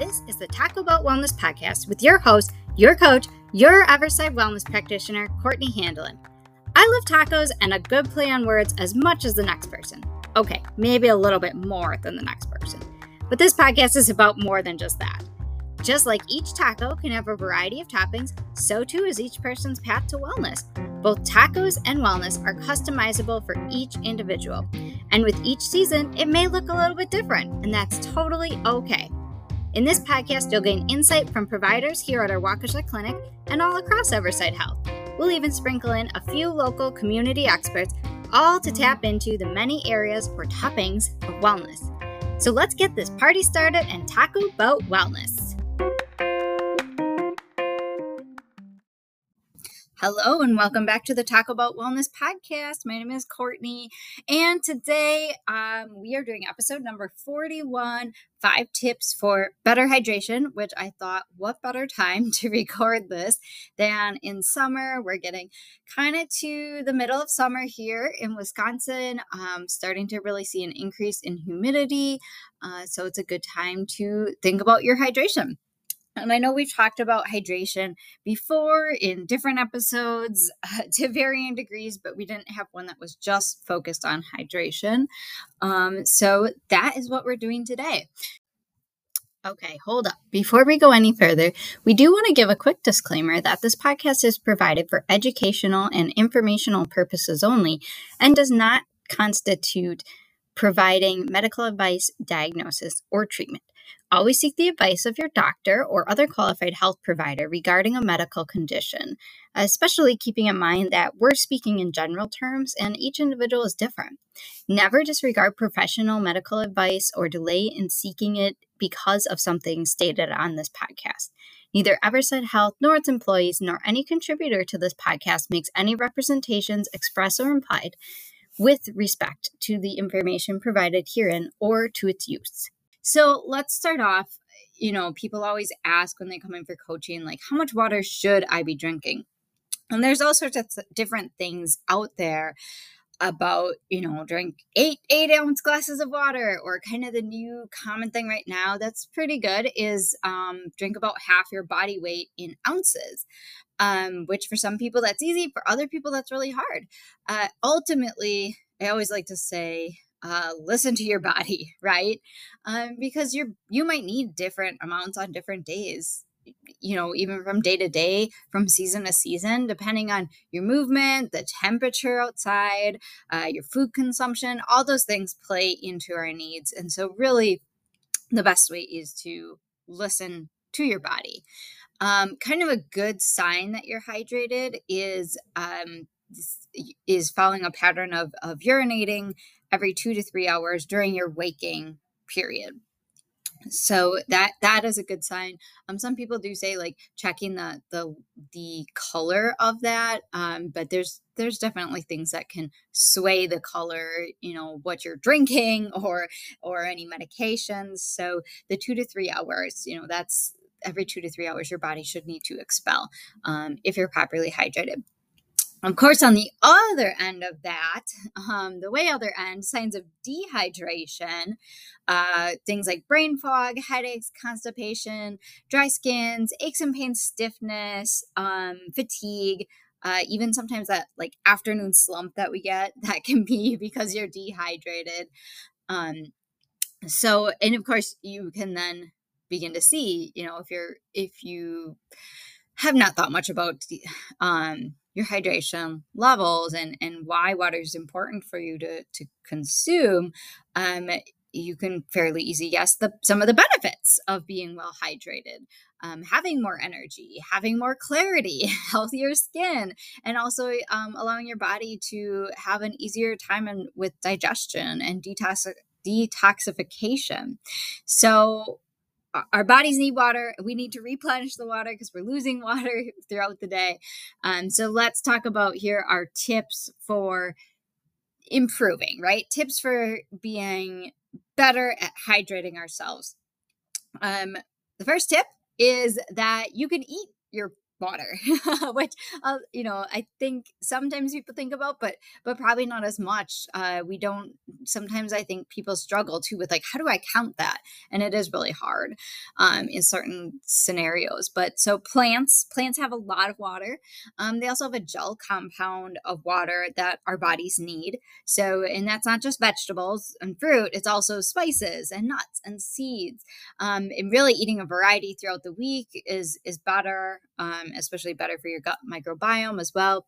This is the Taco 'Bout Wellness Podcast with your host, your coach, your Everside Wellness practitioner, Courtney Handelin. I love tacos and a good play on words as much as the next person. Okay, maybe a little bit more than the next person. But this podcast is about more than just that. Just like each taco can have a variety of toppings, so too is each person's path to wellness. Both tacos and wellness are customizable for each individual. And with each season, it may look a little bit different, and that's totally okay. In this podcast, you'll gain insight from providers here at our Waukesha Clinic and all across Everside Health. We'll even sprinkle in a few local community experts, all to tap into the many areas or toppings of wellness. So let's get this party started and talk about wellness. Hello and welcome back to the Talk About Wellness podcast. My name is Courtney, and today um, we are doing episode number 41 Five Tips for Better Hydration, which I thought, what better time to record this than in summer? We're getting kind of to the middle of summer here in Wisconsin, um, starting to really see an increase in humidity. Uh, so it's a good time to think about your hydration. And I know we've talked about hydration before in different episodes uh, to varying degrees, but we didn't have one that was just focused on hydration. Um, so that is what we're doing today. Okay, hold up. Before we go any further, we do want to give a quick disclaimer that this podcast is provided for educational and informational purposes only and does not constitute providing medical advice, diagnosis, or treatment. Always seek the advice of your doctor or other qualified health provider regarding a medical condition, especially keeping in mind that we're speaking in general terms and each individual is different. Never disregard professional medical advice or delay in seeking it because of something stated on this podcast. Neither Everside Health nor its employees nor any contributor to this podcast makes any representations, express or implied, with respect to the information provided herein or to its use. So let's start off. You know, people always ask when they come in for coaching, like, how much water should I be drinking? And there's all sorts of different things out there about you know drink eight eight ounce glasses of water or kind of the new common thing right now that's pretty good is um, drink about half your body weight in ounces um, which for some people that's easy for other people that's really hard uh, ultimately i always like to say uh, listen to your body, right? Um, because you're you might need different amounts on different days. You know, even from day to day, from season to season, depending on your movement, the temperature outside, uh, your food consumption, all those things play into our needs. And so, really, the best way is to listen to your body. Um, kind of a good sign that you're hydrated is um, is following a pattern of of urinating every two to three hours during your waking period. So that that is a good sign. Um some people do say like checking the the the color of that um but there's there's definitely things that can sway the color you know what you're drinking or or any medications. So the two to three hours you know that's every two to three hours your body should need to expel um, if you're properly hydrated of course, on the other end of that, um, the way other end, signs of dehydration, uh, things like brain fog, headaches, constipation, dry skins, aches and pains, stiffness, um, fatigue, uh, even sometimes that like afternoon slump that we get, that can be because you're dehydrated. Um, so, and of course, you can then begin to see, you know, if you're, if you have not thought much about, um, your hydration levels and and why water is important for you to to consume um you can fairly easy guess the some of the benefits of being well hydrated um, having more energy having more clarity healthier skin and also um, allowing your body to have an easier time in, with digestion and detox detoxification. So our bodies need water. We need to replenish the water because we're losing water throughout the day. Um, so let's talk about here our tips for improving, right? Tips for being better at hydrating ourselves. Um, the first tip is that you can eat your water which uh, you know i think sometimes people think about but but probably not as much uh, we don't sometimes i think people struggle too with like how do i count that? And it is really hard um, in certain scenarios but so plants plants have a lot of water um, they also have a gel compound of water that our bodies need so and that's not just vegetables and fruit it's also spices and nuts and seeds um, and really eating a variety throughout the week is is better um, especially better for your gut microbiome as well.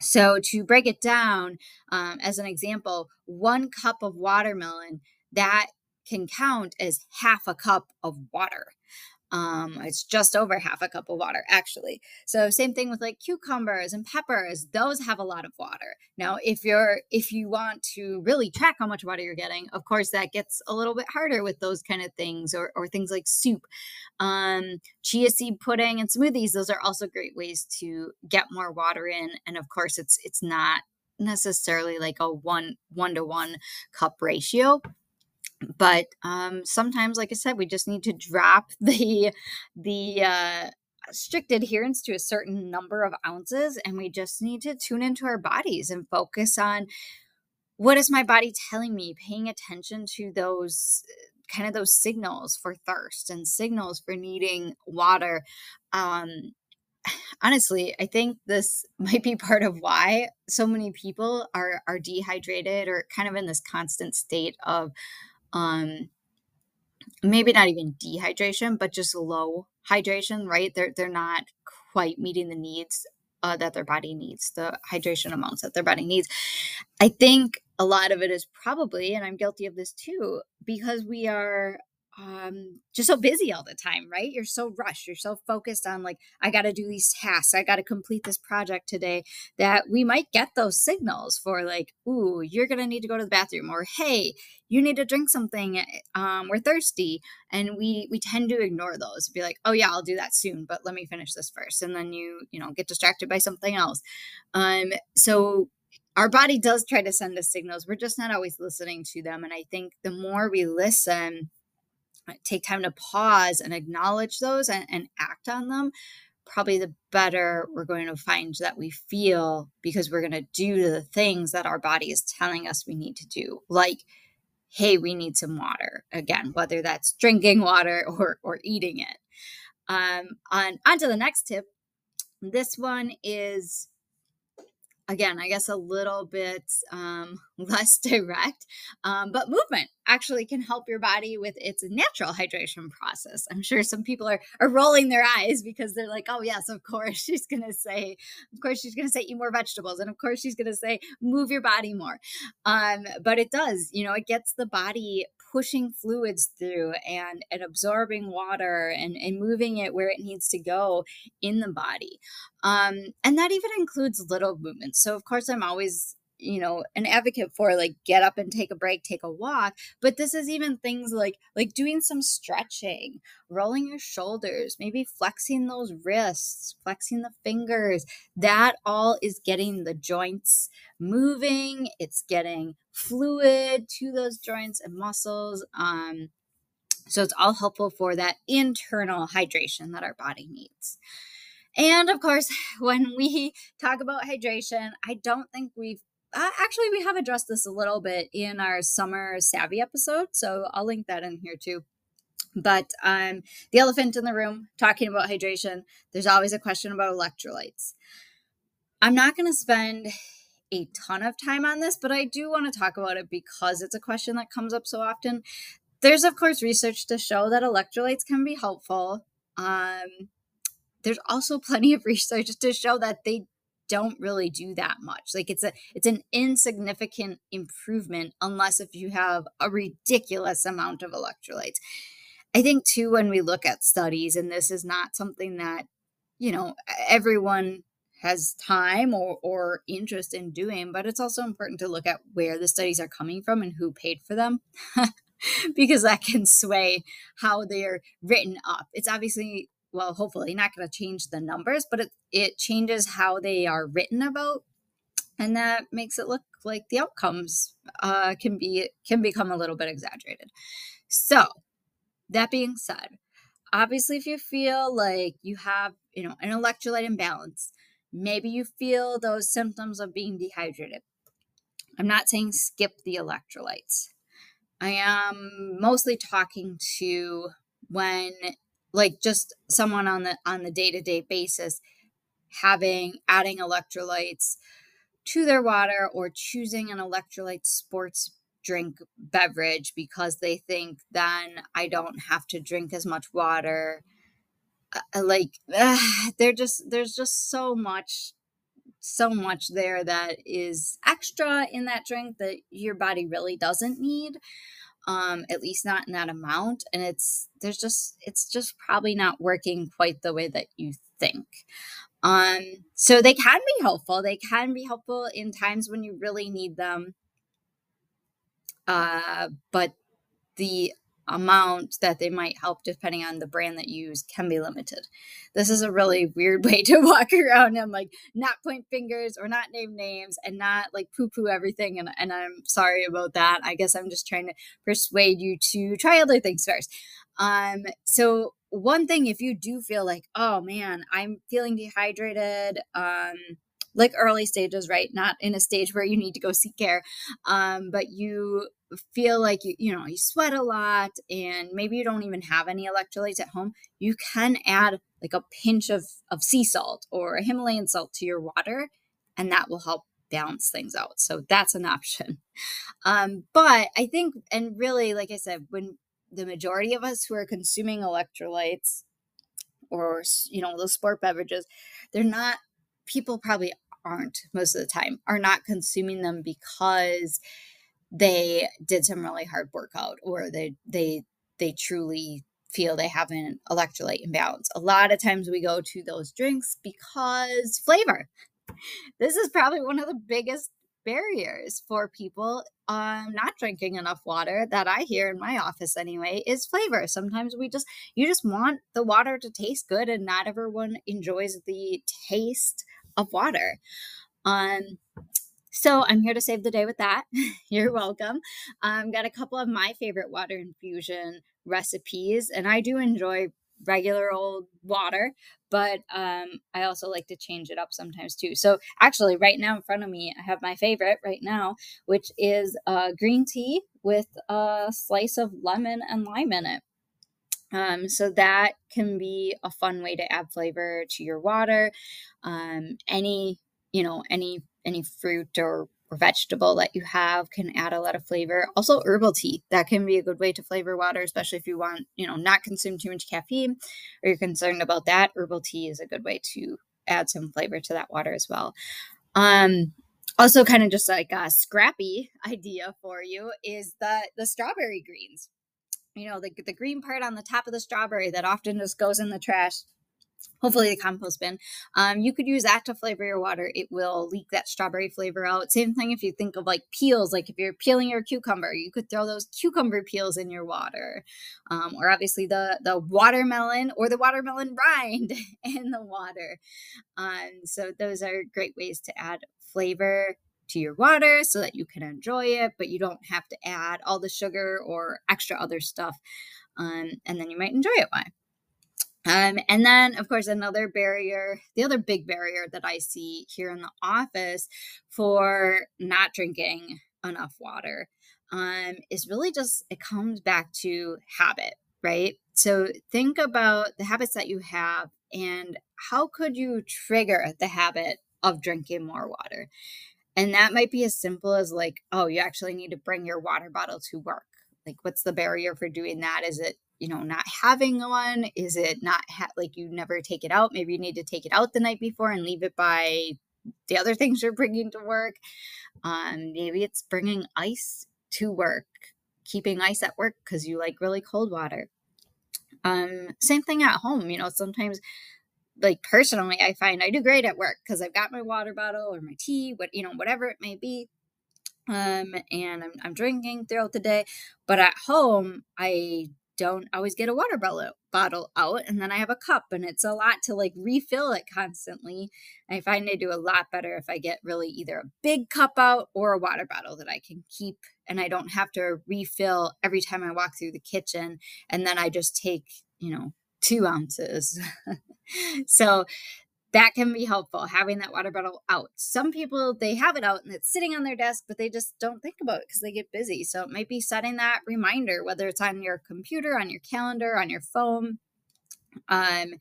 So, to break it down, um, as an example, one cup of watermelon that can count as half a cup of water. Um, it's just over half a cup of water, actually. So same thing with like cucumbers and peppers; those have a lot of water. Now, if you're if you want to really track how much water you're getting, of course, that gets a little bit harder with those kind of things, or or things like soup, um, chia seed pudding, and smoothies. Those are also great ways to get more water in. And of course, it's it's not necessarily like a one one to one cup ratio but um, sometimes like i said we just need to drop the the uh, strict adherence to a certain number of ounces and we just need to tune into our bodies and focus on what is my body telling me? Paying attention to those kind of those signals for thirst and signals for needing water. Um honestly i think this might be part of why so many people are are dehydrated or kind of in this constant state of um maybe not even dehydration but just low hydration right? They're they're not quite meeting the needs uh, that their body needs the hydration amounts that their body needs. I think a lot of it is probably and i'm guilty of this too because we are um just so busy all the time right? You're so rushed you're so focused on like i got to do these tasks i got to complete this project today that we might get those signals for like ooh you're gonna need to go to the bathroom or hey you need to drink something eh, um we're thirsty and we we tend to ignore those be like oh yeah i'll do that soon but let me finish this first and then you you know get distracted by something else. Um so our body does try to send us signals we're just not always listening to them and i think the more we listen take time to pause and acknowledge those and, and act on them, probably the better we're going to find that we feel because we're going to do the things that our body is telling us we need to do. Like, hey, we need some water. Again, whether that's drinking water or, or eating it. Um, on, on to the next tip. This one is again, I guess a little bit um, less direct, um, but movement actually can help your body with its natural hydration process. I'm sure some people are, are rolling their eyes because they're like, oh, yes, of course she's going to say, of course she's going to say eat more vegetables. And of course she's going to say move your body more. Um, but it does, you know, it gets the body pushing fluids through and, and absorbing water and, and moving it where it needs to go in the body. Um, and that even includes little movements. So, of course, I'm always you know an advocate for like get up and take a break take a walk but this is even things like like doing some stretching rolling your shoulders maybe flexing those wrists flexing the fingers. That all is getting the joints moving it's getting fluid to those joints and muscles um so it's all helpful for that internal hydration that our body needs. And of course, when we talk about hydration, I don't think we've uh, actually, we have addressed this a little bit in our summer savvy episode, so I'll link that in here too. But um, the elephant in the room, talking about hydration, there's always a question about electrolytes. I'm not going to spend a ton of time on this, but I do want to talk about it because it's a question that comes up so often. There's, of course, research to show that electrolytes can be helpful. Um, there's also plenty of research to show that they don't really do that much. Like it's a it's an insignificant improvement unless if you have a ridiculous amount of electrolytes. I think too when we look at studies and this is not something that you know everyone has time or, or interest in doing but it's also important to look at where the studies are coming from and who paid for them because that can sway how they're written up. It's obviously well, hopefully not going to change the numbers, but it, it changes how they are written about. And that makes it look like the outcomes uh, can be can become a little bit exaggerated. So, that being said, obviously, if you feel like you have you know, an electrolyte imbalance. Maybe you feel those symptoms of being dehydrated. I'm not saying skip the electrolytes. I am mostly talking to when like just someone on the on the day-to-day basis having adding electrolytes to their water or choosing an electrolyte sports drink beverage because they think then I don't have to drink as much water. Uh, like uh, they're just there's just so much so much there that is extra in that drink that your body really doesn't need um at least not in that amount and it's there's just it's just probably not working quite the way that you think. Um so they can be helpful. They can be helpful in times when you really need them. Uh but the amount that they might help depending on the brand that you use can be limited. This is a really weird way to walk around and like not point fingers or not name names and not like poo poo everything. And, and I'm sorry about that. I guess I'm just trying to persuade you to try other things first. Um, so one thing, if you do feel like, oh man, I'm feeling dehydrated, um, like early stages, right? Not in a stage where you need to go seek care, um, but you feel like you you know you sweat a lot and maybe you don't even have any electrolytes at home you can add like a pinch of of sea salt or a himalayan salt to your water and that will help balance things out. So that's an option. Um but i think and really like i said when the majority of us who are consuming electrolytes or you know those sport beverages they're not people probably aren't most of the time are not consuming them because they did some really hard workout or they they they truly feel they have an electrolyte imbalance. A lot of times we go to those drinks because flavor. This is probably one of the biggest barriers for people um not drinking enough water that I hear in my office anyway is flavor. Sometimes we just you just want the water to taste good and not everyone enjoys the taste of water. Um so I'm here to save the day with that. You're welcome. I've um, got a couple of my favorite water infusion recipes, and I do enjoy regular old water, but um, I also like to change it up sometimes too. So actually, right now in front of me, I have my favorite right now, which is uh, green tea with a slice of lemon and lime in it. Um, so that can be a fun way to add flavor to your water. Um, any, you know, any any fruit or, or vegetable that you have can add a lot of flavor. Also, herbal tea that can be a good way to flavor water, especially if you want, you know, not consume too much caffeine or you're concerned about that. Herbal tea is a good way to add some flavor to that water as well. Um, also, kind of just like a scrappy idea for you is the the strawberry greens. You know, the the green part on the top of the strawberry that often just goes in the trash hopefully the compost bin. Um, you could use that to flavor your water. It will leak that strawberry flavor out. Same thing if you think of like peels, like if you're peeling your cucumber, you could throw those cucumber peels in your water. Um, or obviously the, the watermelon or the watermelon rind in the water. Um, so those are great ways to add flavor to your water so that you can enjoy it, but you don't have to add all the sugar or extra other stuff. Um, and then you might enjoy it. Why? Um, and then, of course, another barrier, the other big barrier that I see here in the office for not drinking enough water um, is really just it comes back to habit, right? So think about the habits that you have and how could you trigger the habit of drinking more water? And that might be as simple as like, oh, you actually need to bring your water bottle to work. Like, what's the barrier for doing that? Is it you know not having one? Is it not ha- like you never take it out? Maybe you need to take it out the night before and leave it by the other things you're bringing to work. Um maybe it's bringing ice to work keeping ice at work because you like really cold water. Um same thing at home you know sometimes like personally i find i do great at work because i've got my water bottle or my tea what you know whatever it may be um and I'm, I'm drinking throughout the day. But at home i don't always get a water bottle out and then I have a cup and it's a lot to like refill it constantly. I find I do a lot better if I get really either a big cup out or a water bottle that I can keep and I don't have to refill every time I walk through the kitchen and then I just take, you know, two ounces. so that can be helpful having that water bottle out. Some people they have it out and it's sitting on their desk, but they just don't think about it because they get busy. So it might be setting that reminder, whether it's on your computer, on your calendar, on your phone. Um,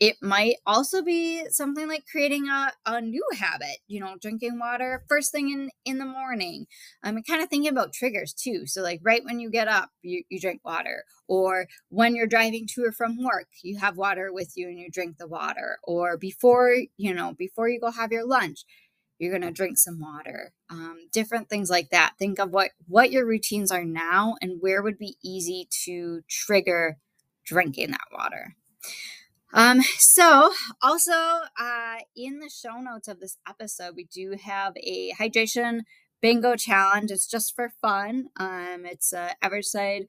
it might also be something like creating a, a new habit, you know, drinking water first thing in, in the morning. I'm um, kind of thinking about triggers too. So, like right when you get up, you, you drink water, or when you're driving to or from work, you have water with you and you drink the water, or before, you know, before you go have your lunch, you're going to drink some water. Um, different things like that. Think of what what your routines are now and where would be easy to trigger drinking that water um, so also uh, in the show notes of this episode, we do have a hydration bingo challenge. It's just for fun. Um, it's a Everside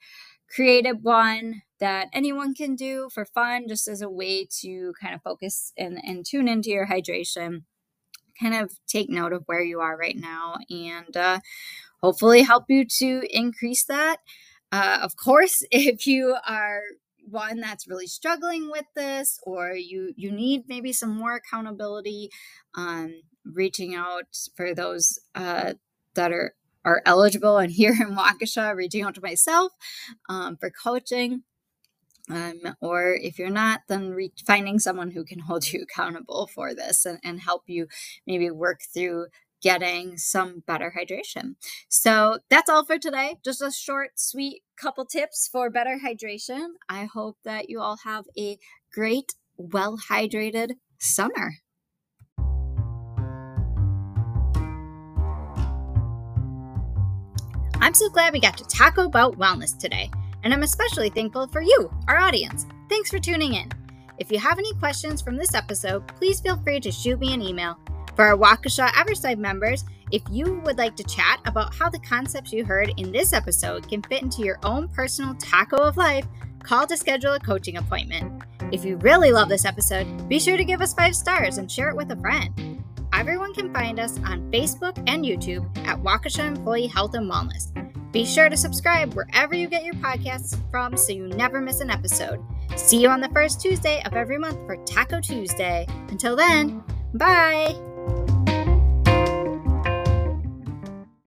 creative one that anyone can do for fun, just as a way to kind of focus and, and tune into your hydration, kind of take note of where you are right now, and uh, hopefully help you to increase that. Uh, of course, if you are one that's really struggling with this or you you need maybe some more accountability um reaching out for those uh that are are eligible and here in Waukesha reaching out to myself um, for coaching um, or if you're not then re- finding someone who can hold you accountable for this and, and help you maybe work through getting some better hydration. So that's all for today. Just a short, sweet couple tips for better hydration. I hope that you all have a great, well hydrated summer. I'm so glad we got to talk about wellness today, and I'm especially thankful for you, our audience. Thanks for tuning in. If you have any questions from this episode, please feel free to shoot me an email for our Waukesha Everside members, if you would like to chat about how the concepts you heard in this episode can fit into your own personal taco of life, call to schedule a coaching appointment. If you really love this episode, be sure to give us five stars and share it with a friend. Everyone can find us on Facebook and YouTube at Waukesha Employee Health and Wellness. Be sure to subscribe wherever you get your podcasts from so you never miss an episode. See you on the first Tuesday of every month for Taco Tuesday. Until then, bye!